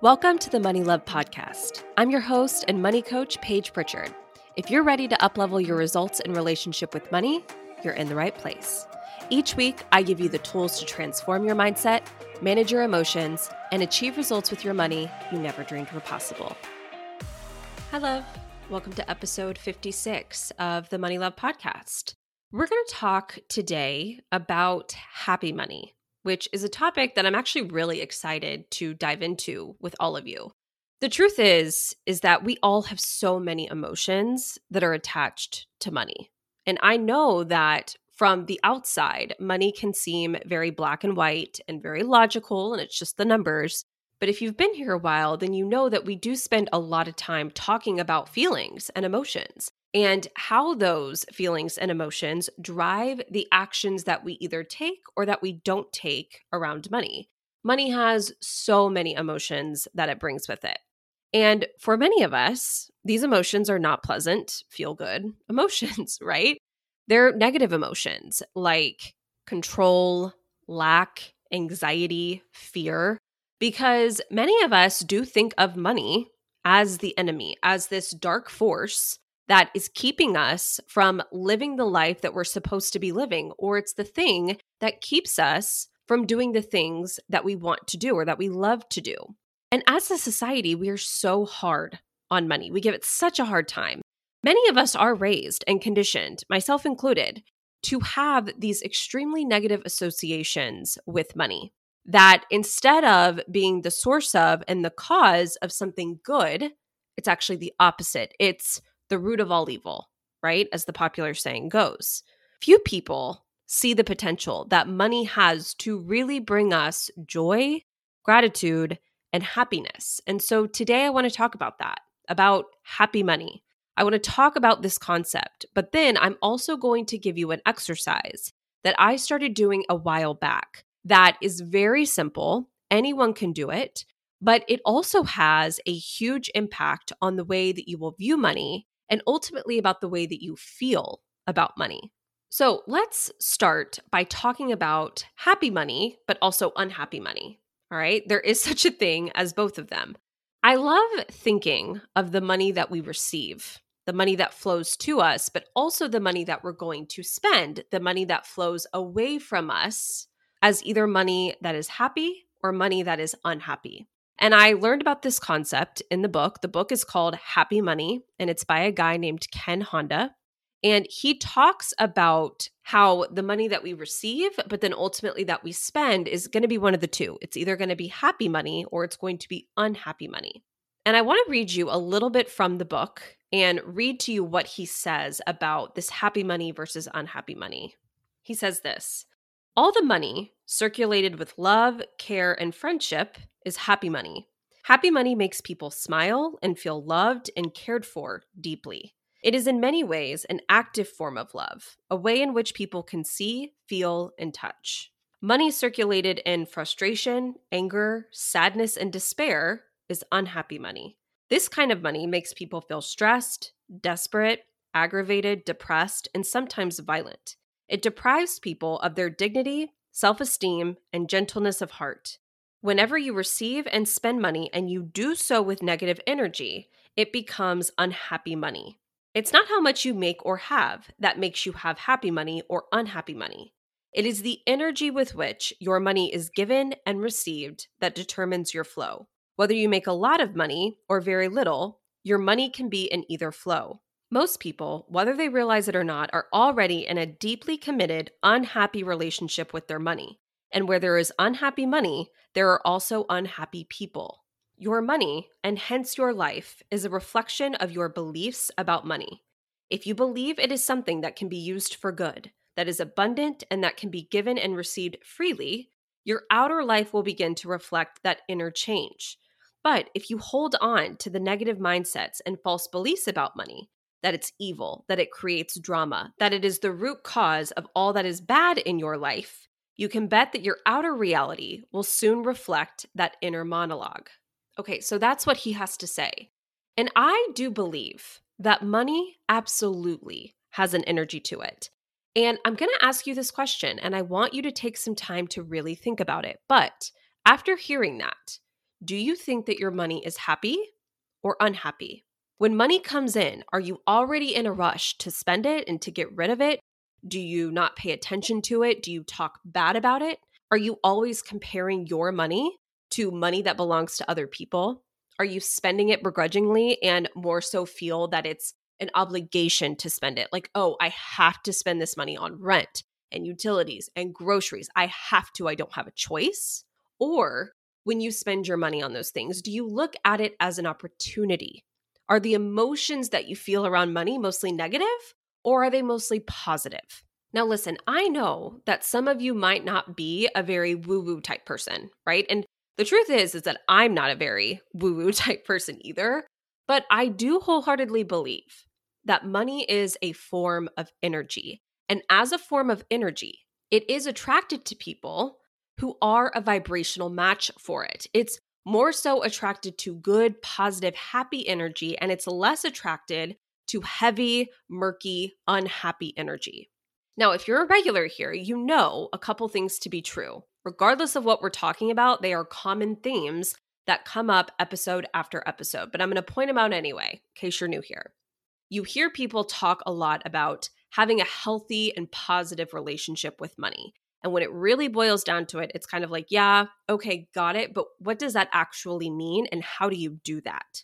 Welcome to the Money Love Podcast. I'm your host and money coach, Paige Pritchard. If you're ready to uplevel your results in relationship with money, you're in the right place. Each week, I give you the tools to transform your mindset, manage your emotions, and achieve results with your money you never dreamed were possible. Hi, love. Welcome to episode 56 of the Money Love Podcast. We're going to talk today about happy money which is a topic that I'm actually really excited to dive into with all of you. The truth is is that we all have so many emotions that are attached to money. And I know that from the outside, money can seem very black and white and very logical and it's just the numbers. But if you've been here a while, then you know that we do spend a lot of time talking about feelings and emotions and how those feelings and emotions drive the actions that we either take or that we don't take around money. Money has so many emotions that it brings with it. And for many of us, these emotions are not pleasant, feel good emotions, right? They're negative emotions like control, lack, anxiety, fear, because many of us do think of money as the enemy, as this dark force that is keeping us from living the life that we're supposed to be living, or it's the thing that keeps us from doing the things that we want to do or that we love to do. And as a society, we are so hard on money. We give it such a hard time. Many of us are raised and conditioned, myself included, to have these extremely negative associations with money. That instead of being the source of and the cause of something good, it's actually the opposite. It's the root of all evil, right? As the popular saying goes. Few people see the potential that money has to really bring us joy, gratitude, and happiness. And so today I want to talk about that, about happy money. I want to talk about this concept, but then I'm also going to give you an exercise that I started doing a while back that is very simple. Anyone can do it, but it also has a huge impact on the way that you will view money and ultimately about the way that you feel about money. So let's start by talking about happy money, but also unhappy money. All right. There is such a thing as both of them. I love thinking of the money that we receive, the money that flows to us, but also the money that we're going to spend, the money that flows away from us as either money that is happy or money that is unhappy. And I learned about this concept in the book. The book is called Happy Money, and it's by a guy named Ken Honda. And he talks about how the money that we receive, but then ultimately that we spend, is going to be one of the two. It's either going to be happy money or it's going to be unhappy money. And I want to read you a little bit from the book and read to you what he says about this happy money versus unhappy money. He says this All the money circulated with love, care, and friendship is happy money. Happy money makes people smile and feel loved and cared for deeply. It is in many ways an active form of love, a way in which people can see, feel, and touch. Money circulated in frustration, anger, sadness, and despair is unhappy money. This kind of money makes people feel stressed, desperate, aggravated, depressed, and sometimes violent. It deprives people of their dignity, self esteem, and gentleness of heart. Whenever you receive and spend money and you do so with negative energy, it becomes unhappy money. It's not how much you make or have that makes you have happy money or unhappy money. It is the energy with which your money is given and received that determines your flow. Whether you make a lot of money or very little, your money can be in either flow. Most people, whether they realize it or not, are already in a deeply committed, unhappy relationship with their money. And where there is unhappy money, there are also unhappy people. Your money, and hence your life, is a reflection of your beliefs about money. If you believe it is something that can be used for good, that is abundant, and that can be given and received freely, your outer life will begin to reflect that inner change. But if you hold on to the negative mindsets and false beliefs about money, that it's evil, that it creates drama, that it is the root cause of all that is bad in your life, you can bet that your outer reality will soon reflect that inner monologue. Okay, so that's what he has to say. And I do believe that money absolutely has an energy to it. And I'm going to ask you this question, and I want you to take some time to really think about it. But after hearing that, do you think that your money is happy or unhappy? When money comes in, are you already in a rush to spend it and to get rid of it? Do you not pay attention to it? Do you talk bad about it? Are you always comparing your money to money that belongs to other people? Are you spending it begrudgingly and more so feel that it's an obligation to spend it? Like, oh, I have to spend this money on rent and utilities and groceries. I have to, I don't have a choice. Or when you spend your money on those things, do you look at it as an opportunity? Are the emotions that you feel around money mostly negative or are they mostly positive? Now, listen, I know that some of you might not be a very woo woo type person, right? And the truth is, is that I'm not a very woo woo type person either. But I do wholeheartedly believe that money is a form of energy. And as a form of energy, it is attracted to people who are a vibrational match for it. It's more so attracted to good, positive, happy energy, and it's less attracted to heavy, murky, unhappy energy. Now, if you're a regular here, you know a couple things to be true. Regardless of what we're talking about, they are common themes that come up episode after episode, but I'm going to point them out anyway, in case you're new here. You hear people talk a lot about having a healthy and positive relationship with money. And when it really boils down to it, it's kind of like, yeah, okay, got it. But what does that actually mean? And how do you do that?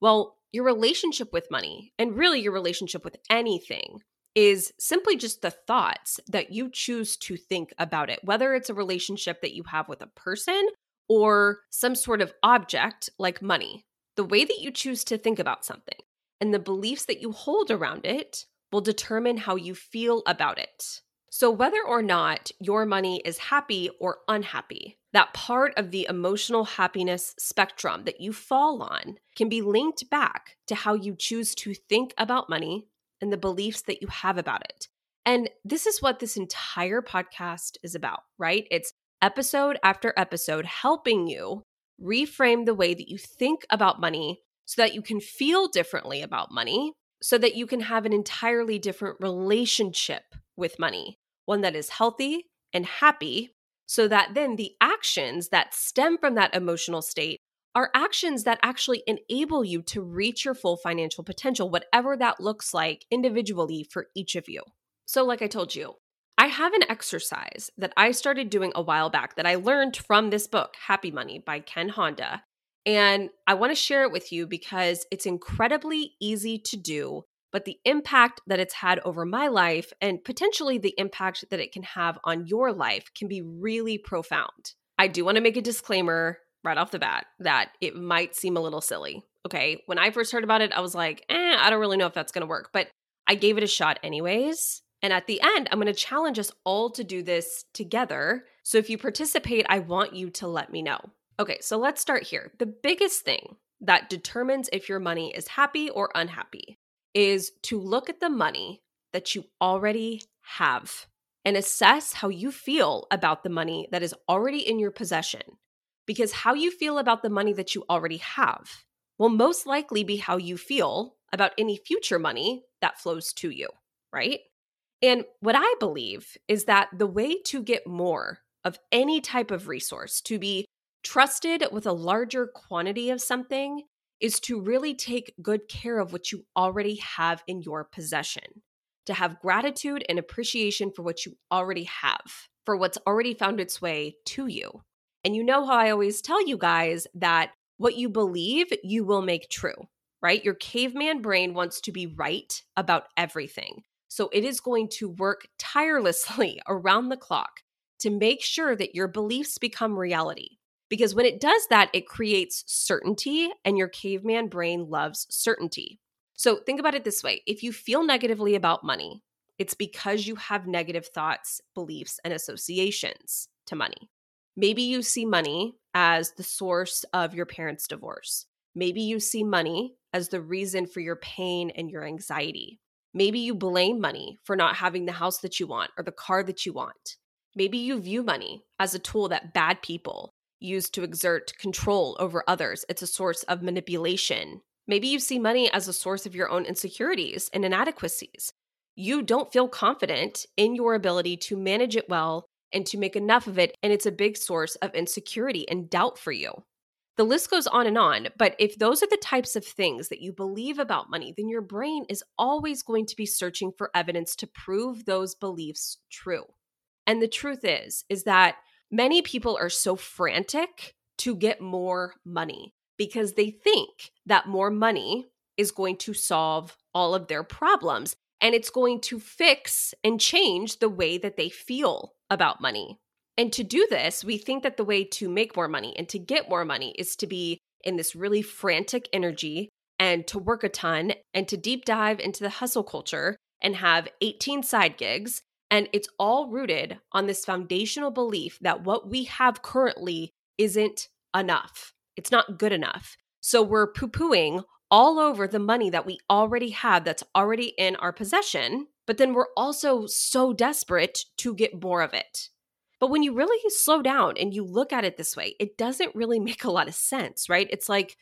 Well, your relationship with money, and really your relationship with anything, is simply just the thoughts that you choose to think about it, whether it's a relationship that you have with a person or some sort of object like money. The way that you choose to think about something and the beliefs that you hold around it will determine how you feel about it. So, whether or not your money is happy or unhappy, that part of the emotional happiness spectrum that you fall on can be linked back to how you choose to think about money and the beliefs that you have about it. And this is what this entire podcast is about, right? It's episode after episode helping you reframe the way that you think about money so that you can feel differently about money, so that you can have an entirely different relationship with money, one that is healthy and happy, so that then the actions that stem from that emotional state are actions that actually enable you to reach your full financial potential, whatever that looks like individually for each of you. So, like I told you, I have an exercise that I started doing a while back that I learned from this book, Happy Money by Ken Honda. And I want to share it with you because it's incredibly easy to do, but the impact that it's had over my life and potentially the impact that it can have on your life can be really profound. I do want to make a disclaimer right off the bat that it might seem a little silly. Okay. When I first heard about it, I was like, eh, I don't really know if that's going to work, but I gave it a shot anyways. And at the end, I'm going to challenge us all to do this together. So if you participate, I want you to let me know. Okay, so let's start here. The biggest thing that determines if your money is happy or unhappy is to look at the money that you already have and assess how you feel about the money that is already in your possession because how you feel about the money that you already have will most likely be how you feel about any future money that flows to you, right? And what I believe is that the way to get more of any type of resource, to be trusted with a larger quantity of something, is to really take good care of what you already have in your possession, to have gratitude and appreciation for what you already have, for what's already found its way to you. And you know how I always tell you guys that what you believe, you will make true, right? Your caveman brain wants to be right about everything. So it is going to work tirelessly around the clock to make sure that your beliefs become reality. Because when it does that, it creates certainty, and your caveman brain loves certainty. So think about it this way if you feel negatively about money, it's because you have negative thoughts, beliefs, and associations to money. Maybe you see money as the source of your parents' divorce. Maybe you see money as the reason for your pain and your anxiety. Maybe you blame money for not having the house that you want or the car that you want. Maybe you view money as a tool that bad people use to exert control over others. It's a source of manipulation. Maybe you see money as a source of your own insecurities and inadequacies. You don't feel confident in your ability to manage it well and to make enough of it. And it's a big source of insecurity and doubt for you. The list goes on and on. But if those are the types of things that you believe about money, then your brain is always going to be searching for evidence to prove those beliefs true. And the truth is, is that many people are so frantic to get more money because they think that more money is going to solve all of their problems and it's going to fix and change the way that they feel about money. And to do this, we think that the way to make more money and to get more money is to be in this really frantic energy and to work a ton and to deep dive into the hustle culture and have 18 side gigs. And it's all rooted on this foundational belief that what we have currently isn't enough. It's not good enough. So we're poo pooing all over the money that we already have that's already in our possession. But then we're also so desperate to get more of it. But when you really slow down and you look at it this way, it doesn't really make a lot of sense, right? It's like,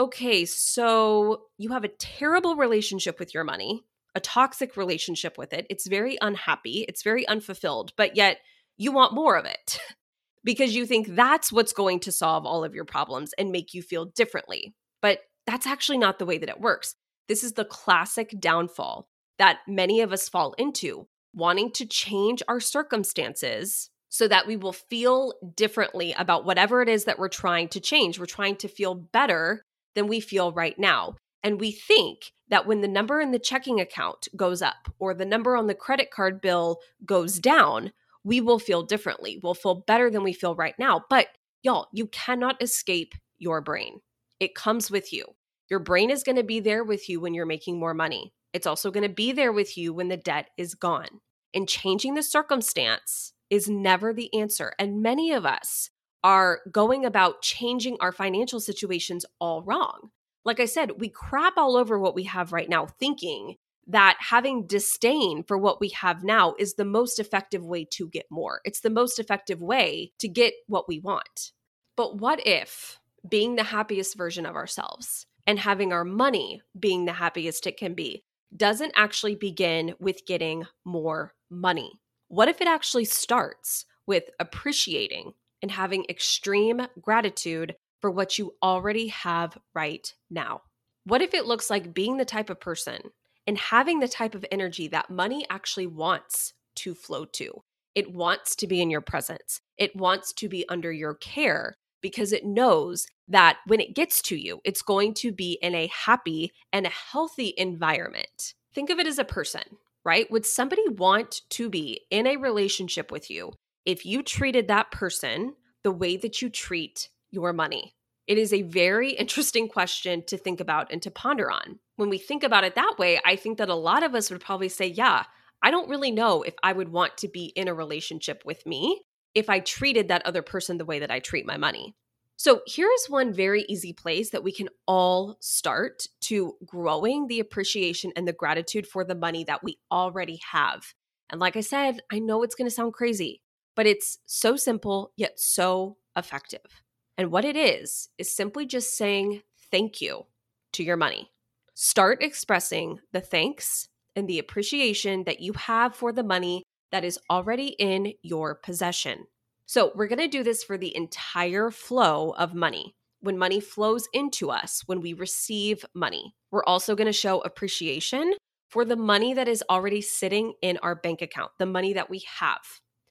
okay, so you have a terrible relationship with your money, a toxic relationship with it. It's very unhappy, it's very unfulfilled, but yet you want more of it because you think that's what's going to solve all of your problems and make you feel differently. But that's actually not the way that it works. This is the classic downfall that many of us fall into, wanting to change our circumstances so that we will feel differently about whatever it is that we're trying to change. We're trying to feel better than we feel right now. And we think that when the number in the checking account goes up or the number on the credit card bill goes down, we will feel differently. We'll feel better than we feel right now. But y'all, you cannot escape your brain. It comes with you. Your brain is going to be there with you when you're making more money. It's also going to be there with you when the debt is gone. And changing the circumstance is never the answer. And many of us are going about changing our financial situations all wrong. Like I said, we crap all over what we have right now, thinking that having disdain for what we have now is the most effective way to get more. It's the most effective way to get what we want. But what if being the happiest version of ourselves and having our money being the happiest it can be doesn't actually begin with getting more money? What if it actually starts with appreciating and having extreme gratitude for what you already have right now? What if it looks like being the type of person and having the type of energy that money actually wants to flow to? It wants to be in your presence, it wants to be under your care because it knows that when it gets to you, it's going to be in a happy and a healthy environment. Think of it as a person right? Would somebody want to be in a relationship with you if you treated that person the way that you treat your money? It is a very interesting question to think about and to ponder on. When we think about it that way, I think that a lot of us would probably say, yeah, I don't really know if I would want to be in a relationship with me if I treated that other person the way that I treat my money. So, here is one very easy place that we can all start to growing the appreciation and the gratitude for the money that we already have. And like I said, I know it's going to sound crazy, but it's so simple yet so effective. And what it is, is simply just saying thank you to your money. Start expressing the thanks and the appreciation that you have for the money that is already in your possession. So, we're going to do this for the entire flow of money. When money flows into us, when we receive money, we're also going to show appreciation for the money that is already sitting in our bank account, the money that we have.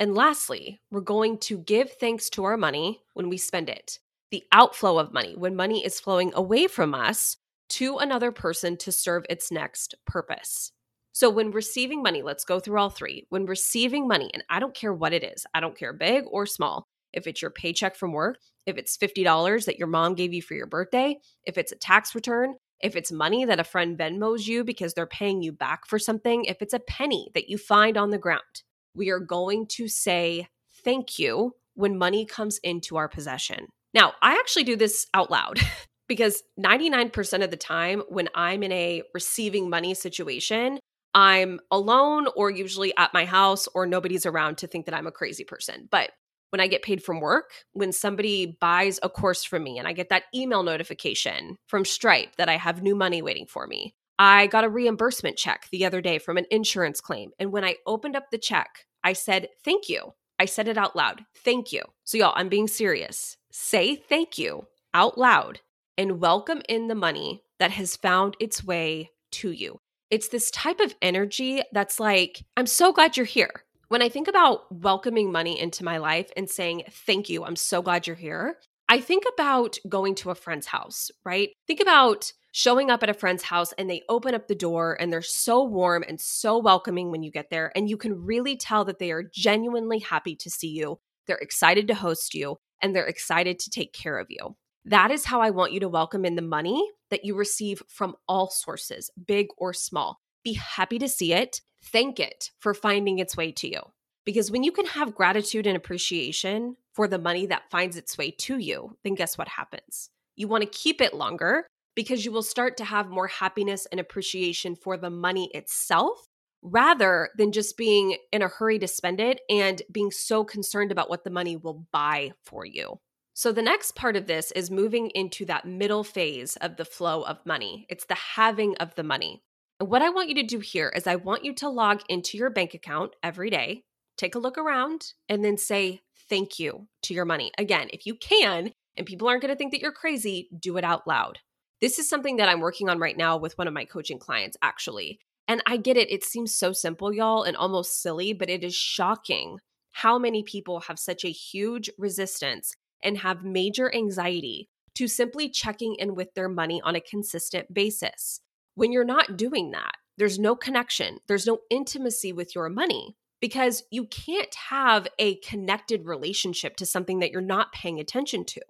And lastly, we're going to give thanks to our money when we spend it. The outflow of money, when money is flowing away from us to another person to serve its next purpose. So, when receiving money, let's go through all three. When receiving money, and I don't care what it is, I don't care big or small, if it's your paycheck from work, if it's $50 that your mom gave you for your birthday, if it's a tax return, if it's money that a friend Venmos you because they're paying you back for something, if it's a penny that you find on the ground, we are going to say thank you when money comes into our possession. Now, I actually do this out loud because 99% of the time when I'm in a receiving money situation, I'm alone or usually at my house or nobody's around to think that I'm a crazy person. But when I get paid from work, when somebody buys a course from me and I get that email notification from Stripe that I have new money waiting for me, I got a reimbursement check the other day from an insurance claim. And when I opened up the check, I said, Thank you. I said it out loud. Thank you. So, y'all, I'm being serious. Say thank you out loud and welcome in the money that has found its way to you. It's this type of energy that's like, I'm so glad you're here. When I think about welcoming money into my life and saying, Thank you, I'm so glad you're here, I think about going to a friend's house, right? Think about showing up at a friend's house and they open up the door and they're so warm and so welcoming when you get there. And you can really tell that they are genuinely happy to see you. They're excited to host you and they're excited to take care of you. That is how I want you to welcome in the money that you receive from all sources, big or small. Be happy to see it. Thank it for finding its way to you. Because when you can have gratitude and appreciation for the money that finds its way to you, then guess what happens? You want to keep it longer because you will start to have more happiness and appreciation for the money itself rather than just being in a hurry to spend it and being so concerned about what the money will buy for you. So, the next part of this is moving into that middle phase of the flow of money. It's the having of the money. And what I want you to do here is I want you to log into your bank account every day, take a look around, and then say thank you to your money. Again, if you can, and people aren't going to think that you're crazy, do it out loud. This is something that I'm working on right now with one of my coaching clients, actually. And I get it. It seems so simple, y'all, and almost silly, but it is shocking how many people have such a huge resistance and have major anxiety to simply checking in with their money on a consistent basis. When you're not doing that, there's no connection, there's no intimacy with your money because you can't have a connected relationship to something that you're not paying attention to.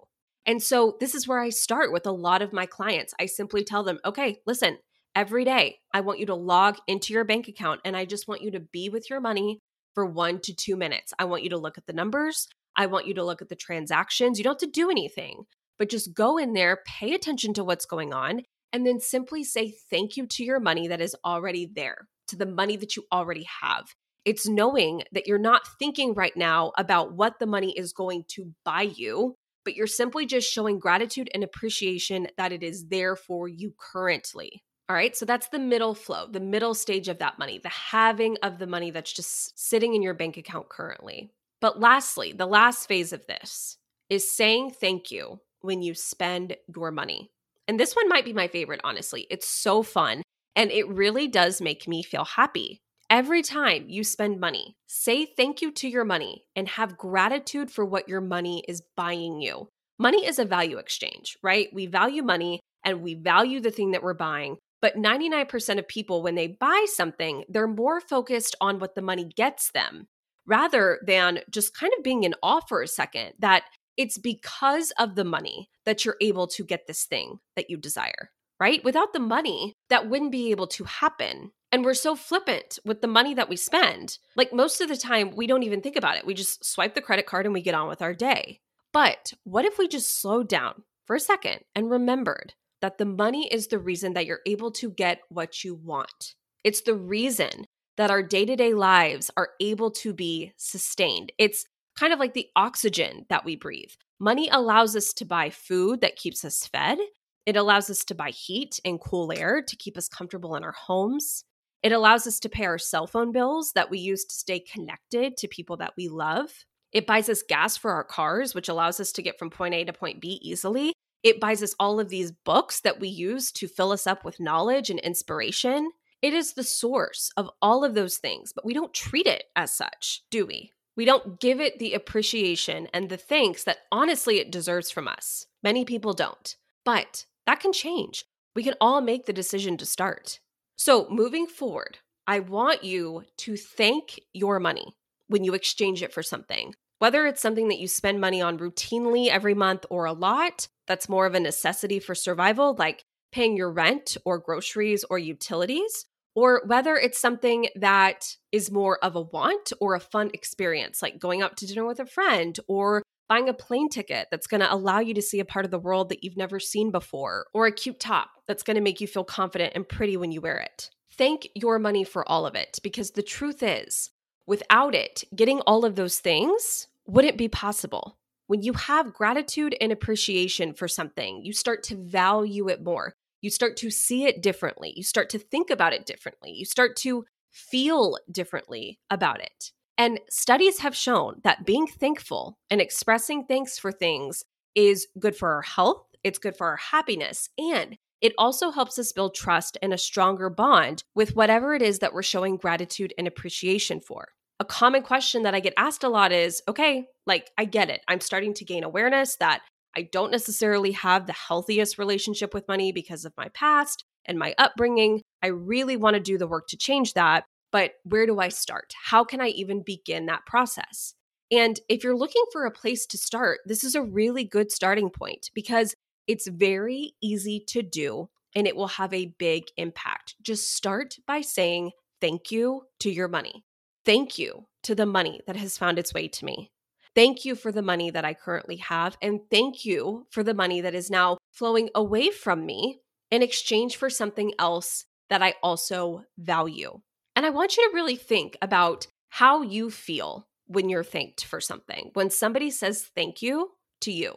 And so this is where I start with a lot of my clients. I simply tell them, okay, listen, every day I want you to log into your bank account and I just want you to be with your money for one to two minutes. I want you to look at the numbers. I want you to look at the transactions. You don't have to do anything, but just go in there, pay attention to what's going on, and then simply say thank you to your money that is already there, to the money that you already have. It's knowing that you're not thinking right now about what the money is going to buy you but you're simply just showing gratitude and appreciation that it is there for you currently. All right. So that's the middle flow, the middle stage of that money, the having of the money that's just sitting in your bank account currently. But lastly, the last phase of this is saying thank you when you spend your money. And this one might be my favorite, honestly. It's so fun and it really does make me feel happy. Every time you spend money, say thank you to your money and have gratitude for what your money is buying you. Money is a value exchange, right? We value money and we value the thing that we're buying. But 99% of people, when they buy something, they're more focused on what the money gets them rather than just kind of being in awe for a second that it's because of the money that you're able to get this thing that you desire, right? Without the money, that wouldn't be able to happen. And we're so flippant with the money that we spend. Like most of the time, we don't even think about it. We just swipe the credit card and we get on with our day. But what if we just slowed down for a second and remembered that the money is the reason that you're able to get what you want? It's the reason that our day to day lives are able to be sustained. It's kind of like the oxygen that we breathe. Money allows us to buy food that keeps us fed. It allows us to buy heat and cool air to keep us comfortable in our homes. It allows us to pay our cell phone bills that we use to stay connected to people that we love. It buys us gas for our cars, which allows us to get from point A to point B easily. It buys us all of these books that we use to fill us up with knowledge and inspiration. It is the source of all of those things, but we don't treat it as such, do we? We don't give it the appreciation and the thanks that honestly it deserves from us. Many people don't. But that can change. We can all make the decision to start. So, moving forward, I want you to thank your money when you exchange it for something. Whether it's something that you spend money on routinely every month or a lot, that's more of a necessity for survival, like paying your rent or groceries or utilities, or whether it's something that is more of a want or a fun experience, like going out to dinner with a friend or buying a plane ticket that's going to allow you to see a part of the world that you've never seen before, or a cute top that's going to make you feel confident and pretty when you wear it. Thank your money for all of it because the truth is, without it, getting all of those things wouldn't be possible. When you have gratitude and appreciation for something, you start to value it more. You start to see it differently. You start to think about it differently. You start to feel differently about it. And studies have shown that being thankful and expressing thanks for things is good for our health, it's good for our happiness, and it also helps us build trust and a stronger bond with whatever it is that we're showing gratitude and appreciation for. A common question that I get asked a lot is okay, like I get it. I'm starting to gain awareness that I don't necessarily have the healthiest relationship with money because of my past and my upbringing. I really want to do the work to change that. But where do I start? How can I even begin that process? And if you're looking for a place to start, this is a really good starting point because it's very easy to do and it will have a big impact. Just start by saying thank you to your money. Thank you to the money that has found its way to me. Thank you for the money that I currently have. And thank you for the money that is now flowing away from me in exchange for something else that I also value. And I want you to really think about how you feel when you're thanked for something. When somebody says thank you to you,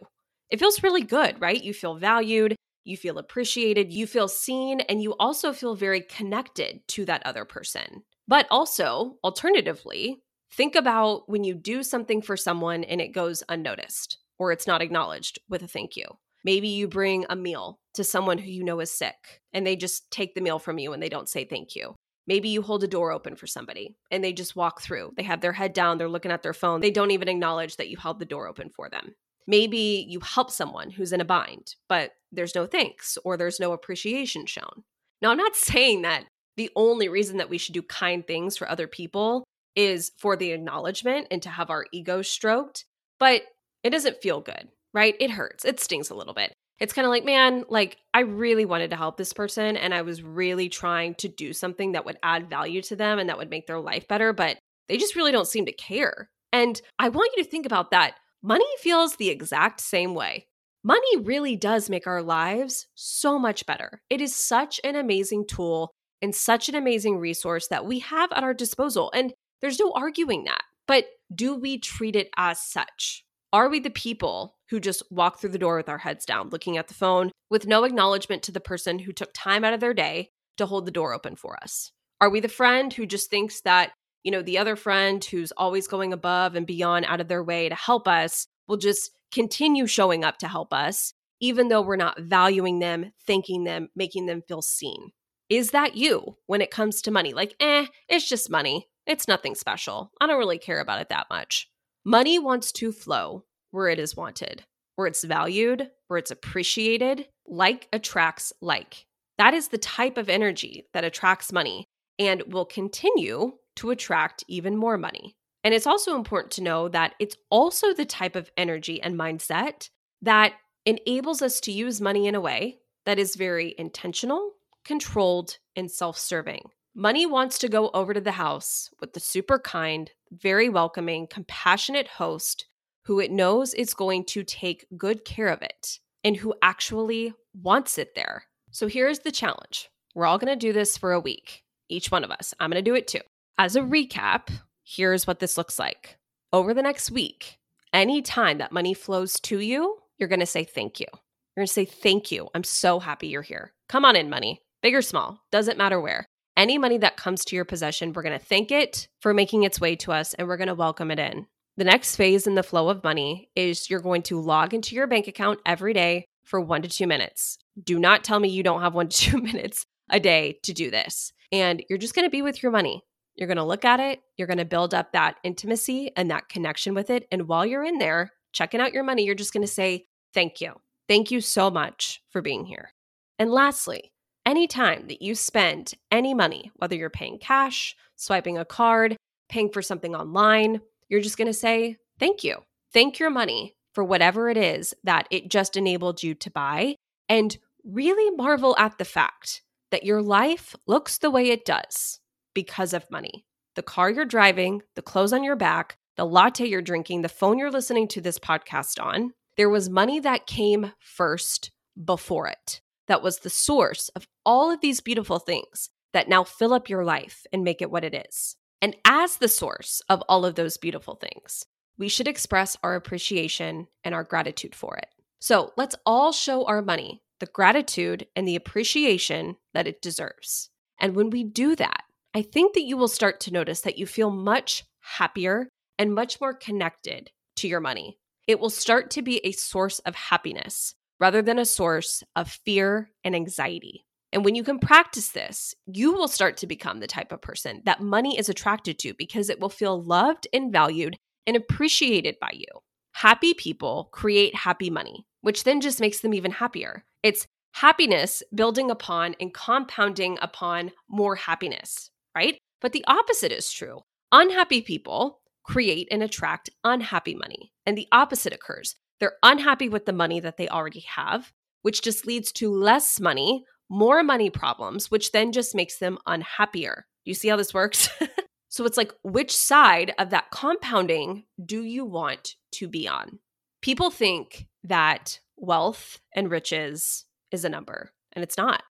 it feels really good, right? You feel valued, you feel appreciated, you feel seen, and you also feel very connected to that other person. But also, alternatively, think about when you do something for someone and it goes unnoticed or it's not acknowledged with a thank you. Maybe you bring a meal to someone who you know is sick and they just take the meal from you and they don't say thank you. Maybe you hold a door open for somebody and they just walk through. They have their head down, they're looking at their phone. They don't even acknowledge that you held the door open for them. Maybe you help someone who's in a bind, but there's no thanks or there's no appreciation shown. Now, I'm not saying that the only reason that we should do kind things for other people is for the acknowledgement and to have our ego stroked, but it doesn't feel good, right? It hurts. It stings a little bit. It's kind of like, man, like I really wanted to help this person and I was really trying to do something that would add value to them and that would make their life better, but they just really don't seem to care. And I want you to think about that. Money feels the exact same way. Money really does make our lives so much better. It is such an amazing tool and such an amazing resource that we have at our disposal. And there's no arguing that. But do we treat it as such? Are we the people who just walk through the door with our heads down, looking at the phone with no acknowledgement to the person who took time out of their day to hold the door open for us? Are we the friend who just thinks that, you know, the other friend who's always going above and beyond out of their way to help us will just continue showing up to help us, even though we're not valuing them, thanking them, making them feel seen? Is that you when it comes to money? Like, eh, it's just money. It's nothing special. I don't really care about it that much. Money wants to flow where it is wanted, where it's valued, where it's appreciated. Like attracts like. That is the type of energy that attracts money and will continue to attract even more money. And it's also important to know that it's also the type of energy and mindset that enables us to use money in a way that is very intentional controlled, and self serving. Money wants to go over to the house with the super kind, very welcoming, compassionate host who it knows is going to take good care of it and who actually wants it there. So here's the challenge we're all going to do this for a week, each one of us. I'm going to do it too. As a recap, here's what this looks like. Over the next week, anytime that money flows to you, you're going to say thank you. You're going to say thank you. I'm so happy you're here. Come on in, money big or small, doesn't matter where. Any money that comes to your possession, we're going to thank it for making its way to us and we're going to welcome it in. The next phase in the flow of money is you're going to log into your bank account every day for one to two minutes. Do not tell me you don't have one to two minutes a day to do this. And you're just going to be with your money. You're going to look at it, you're going to build up that intimacy and that connection with it. And while you're in there checking out your money, you're just going to say, Thank you. Thank you so much for being here. And lastly, anytime that you spend any money, whether you're paying cash, swiping a card, paying for something online, you're just going to say, thank you. Thank your money for whatever it is that it just enabled you to buy. And really marvel at the fact that your life looks the way it does because of money. The car you're driving, the clothes on your back, the latte you're drinking, the phone you're listening to this podcast on, there was money that came first before it that was the source of all of these beautiful things that now fill up your life and make it what it is. And as the source of all of those beautiful things, we should express our appreciation and our gratitude for it. So let's all show our money the gratitude and the appreciation that it deserves. And when we do that, I think that you will start to notice that you feel much happier and much more connected to your money. It will start to be a source of happiness rather than a source of fear and anxiety. And when you can practice this, you will start to become the type of person that money is attracted to because it will feel loved and valued and appreciated by you. Happy people create happy money, which then just makes them even happier. It's happiness building upon and compounding upon more happiness, right? But the opposite is true. Unhappy people create and attract unhappy money. And the opposite occurs. They're unhappy with the money that they already have, which just leads to less money, more money problems, which then just makes them unhappier. You see how this works? so it's like, which side of that compounding do you want to be on? People think that wealth and riches is a number, and it's not.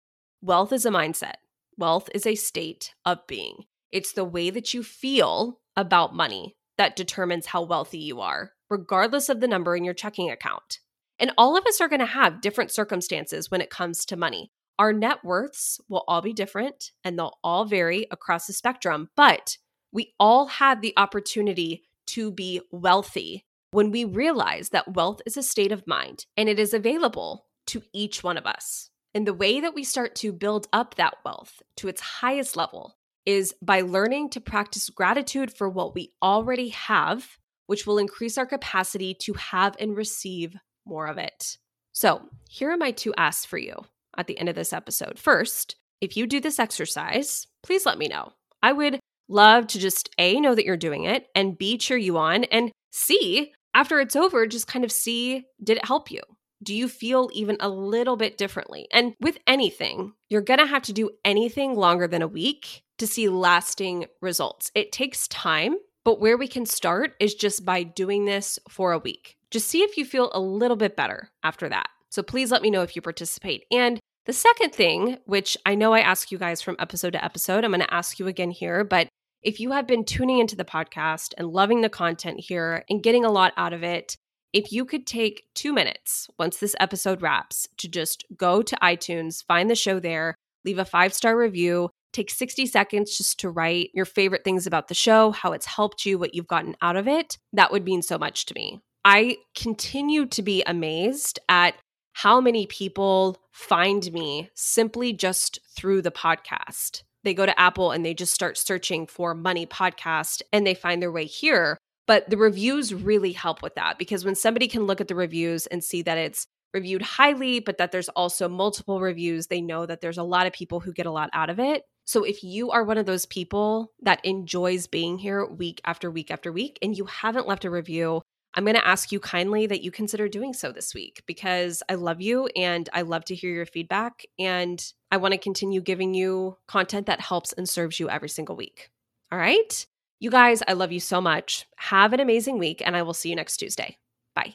Wealth is a mindset, wealth is a state of being. It's the way that you feel about money that determines how wealthy you are, regardless of the number in your checking account. And all of us are going to have different circumstances when it comes to money. Our net worths will all be different and they'll all vary across the spectrum, but we all have the opportunity to be wealthy when we realize that wealth is a state of mind and it is available to each one of us. And the way that we start to build up that wealth to its highest level is by learning to practice gratitude for what we already have, which will increase our capacity to have and receive more of it. So, here are my two asks for you at the end of this episode. First, if you do this exercise, please let me know. I would love to just A, know that you're doing it, and B, cheer you on, and C, after it's over, just kind of see did it help you? Do you feel even a little bit differently? And with anything, you're gonna have to do anything longer than a week to see lasting results. It takes time, but where we can start is just by doing this for a week. Just see if you feel a little bit better after that. So please let me know if you participate. And the second thing, which I know I ask you guys from episode to episode, I'm going to ask you again here, but if you have been tuning into the podcast and loving the content here and getting a lot out of it, if you could take two minutes once this episode wraps to just go to iTunes, find the show there, leave a five star review, take 60 seconds just to write your favorite things about the show, how it's helped you, what you've gotten out of it, that would mean so much to me. I continue to be amazed at how many people find me simply just through the podcast. They go to Apple and they just start searching for money podcast and they find their way here. But the reviews really help with that because when somebody can look at the reviews and see that it's reviewed highly, but that there's also multiple reviews, they know that there's a lot of people who get a lot out of it. So if you are one of those people that enjoys being here week after week after week and you haven't left a review, I'm going to ask you kindly that you consider doing so this week because I love you and I love to hear your feedback. And I want to continue giving you content that helps and serves you every single week. All right. You guys, I love you so much. Have an amazing week, and I will see you next Tuesday. Bye.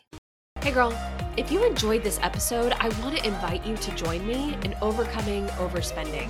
Hey, girl. If you enjoyed this episode, I want to invite you to join me in Overcoming Overspending.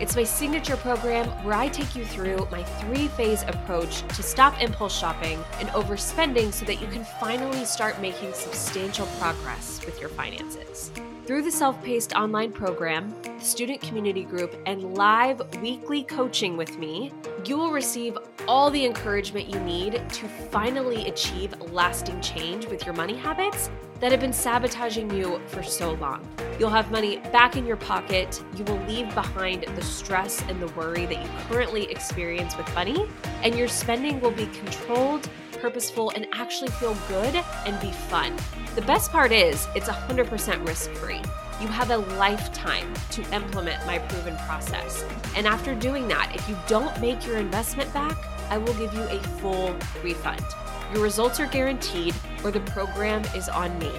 It's my signature program where I take you through my three phase approach to stop impulse shopping and overspending so that you can finally start making substantial progress with your finances. Through the self paced online program, the student community group, and live weekly coaching with me, you will receive all the encouragement you need to finally achieve lasting change with your money habits that have been sabotaging you for so long. You'll have money back in your pocket. You will leave behind the stress and the worry that you currently experience with money, and your spending will be controlled purposeful, and actually feel good and be fun. The best part is it's 100% risk free. You have a lifetime to implement my proven process. And after doing that, if you don't make your investment back, I will give you a full refund. Your results are guaranteed, or the program is on me.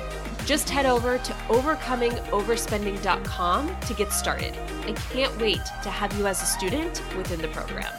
Just head over to overcomingoverspending.com to get started. I can't wait to have you as a student within the program.